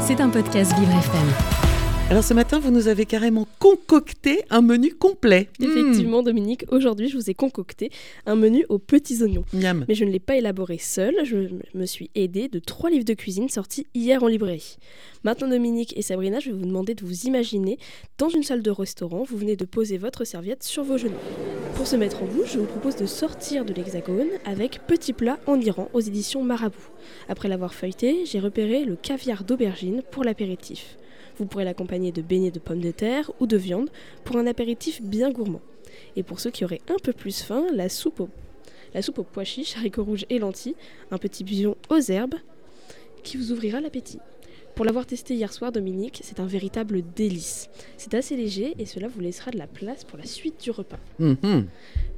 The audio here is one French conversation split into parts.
C'est un podcast Vivre FM. Alors ce matin, vous nous avez carrément concocté un menu complet. Hmm. Effectivement, Dominique, aujourd'hui, je vous ai concocté un menu aux petits oignons. Miam. Mais je ne l'ai pas élaboré seul, je me suis aidée de trois livres de cuisine sortis hier en librairie. Maintenant, Dominique et Sabrina, je vais vous demander de vous imaginer dans une salle de restaurant, vous venez de poser votre serviette sur vos genoux. Pour se mettre en bouche, je vous propose de sortir de l'hexagone avec Petit plat en Iran aux éditions Marabout. Après l'avoir feuilleté, j'ai repéré le caviar d'aubergine pour l'apéritif. Vous pourrez l'accompagner de beignets de pommes de terre ou de viande pour un apéritif bien gourmand. Et pour ceux qui auraient un peu plus faim, la soupe, la soupe aux pois chiches, haricots rouges et lentilles, un petit bouillon aux herbes qui vous ouvrira l'appétit. Pour l'avoir testé hier soir, Dominique, c'est un véritable délice. C'est assez léger et cela vous laissera de la place pour la suite du repas. Mhm.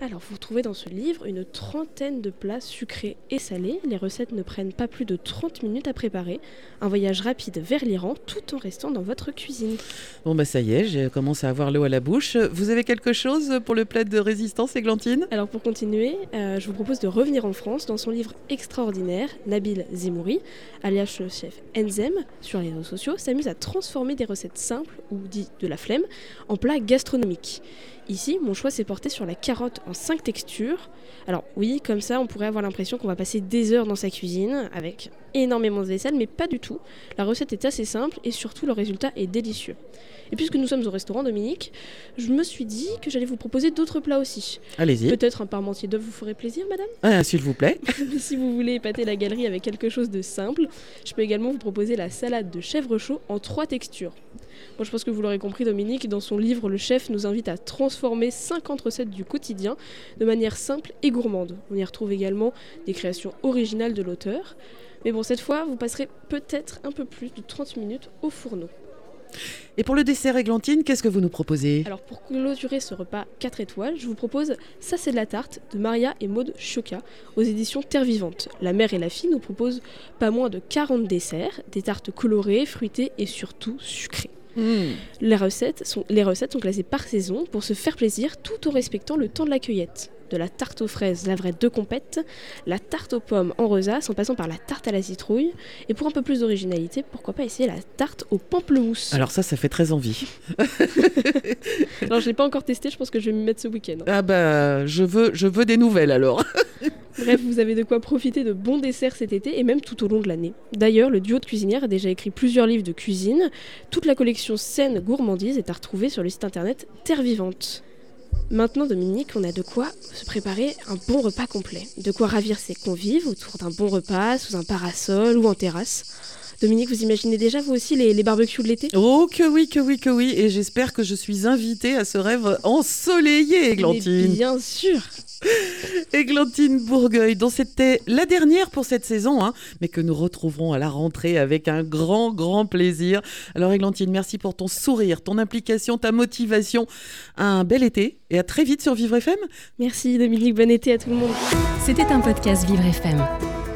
Alors, vous trouvez dans ce livre une trentaine de plats sucrés et salés. Les recettes ne prennent pas plus de 30 minutes à préparer. Un voyage rapide vers l'Iran tout en restant dans votre cuisine. Bon bah ça y est, j'ai commencé à avoir l'eau à la bouche. Vous avez quelque chose pour le plat de résistance, Églantine? Alors pour continuer, euh, je vous propose de revenir en France dans son livre extraordinaire, Nabil Zemouri, alias le chef Enzem, sur les réseaux sociaux, s'amuse à transformer des recettes simples, ou dit de la flemme, en plats gastronomiques. Ici, mon choix s'est porté sur la carotte en 5 textures. Alors oui, comme ça, on pourrait avoir l'impression qu'on va passer des heures dans sa cuisine avec énormément de vaisselle, mais pas du tout. La recette est assez simple et surtout le résultat est délicieux. Et puisque nous sommes au restaurant Dominique, je me suis dit que j'allais vous proposer d'autres plats aussi. Allez-y. Peut-être un parmentier d'œuf vous ferait plaisir, madame? Ah, S'il vous plaît. si vous voulez épater la galerie avec quelque chose de simple, je peux également vous proposer la salade de chèvre chaud en trois textures. Moi, je pense que vous l'aurez compris, Dominique, dans son livre, le chef nous invite à transformer 50 recettes du quotidien de manière simple et gourmande. On y retrouve également des créations originales de l'auteur. Mais bon, cette fois, vous passerez peut-être un peu plus de 30 minutes au fourneau. Et pour le dessert églantine, qu'est-ce que vous nous proposez? Alors pour clôturer ce repas 4 étoiles, je vous propose Ça c'est de la tarte de Maria et Maude Choca aux éditions Terre Vivante. La mère et la fille nous proposent pas moins de 40 desserts, des tartes colorées, fruitées et surtout sucrées. Hmm. Les, recettes sont, les recettes sont classées par saison pour se faire plaisir tout en respectant le temps de la cueillette. De la tarte aux fraises, la vraie de compète, la tarte aux pommes en rosace en passant par la tarte à la citrouille. Et pour un peu plus d'originalité, pourquoi pas essayer la tarte au pamplemousse Alors ça, ça fait très envie. Alors je l'ai pas encore testé, je pense que je vais m'y mettre ce week-end. Ah bah, je veux, je veux des nouvelles alors. Bref, vous avez de quoi profiter de bons desserts cet été et même tout au long de l'année. D'ailleurs, le duo de cuisinières a déjà écrit plusieurs livres de cuisine. Toute la collection Scène Gourmandise est à retrouver sur le site internet Terre Vivante. Maintenant, Dominique, on a de quoi se préparer un bon repas complet. De quoi ravir ses convives autour d'un bon repas, sous un parasol ou en terrasse. Dominique, vous imaginez déjà vous aussi les, les barbecues de l'été? Oh que oui, que oui, que oui. Et j'espère que je suis invitée à ce rêve ensoleillé, Églantine. Mais bien sûr Églantine Bourgueil, dont c'était la dernière pour cette saison, hein, mais que nous retrouverons à la rentrée avec un grand, grand plaisir. Alors Églantine, merci pour ton sourire, ton implication, ta motivation. Un bel été et à très vite sur Vivre FM. Merci Dominique, bon été à tout le monde. C'était un podcast Vivre FM.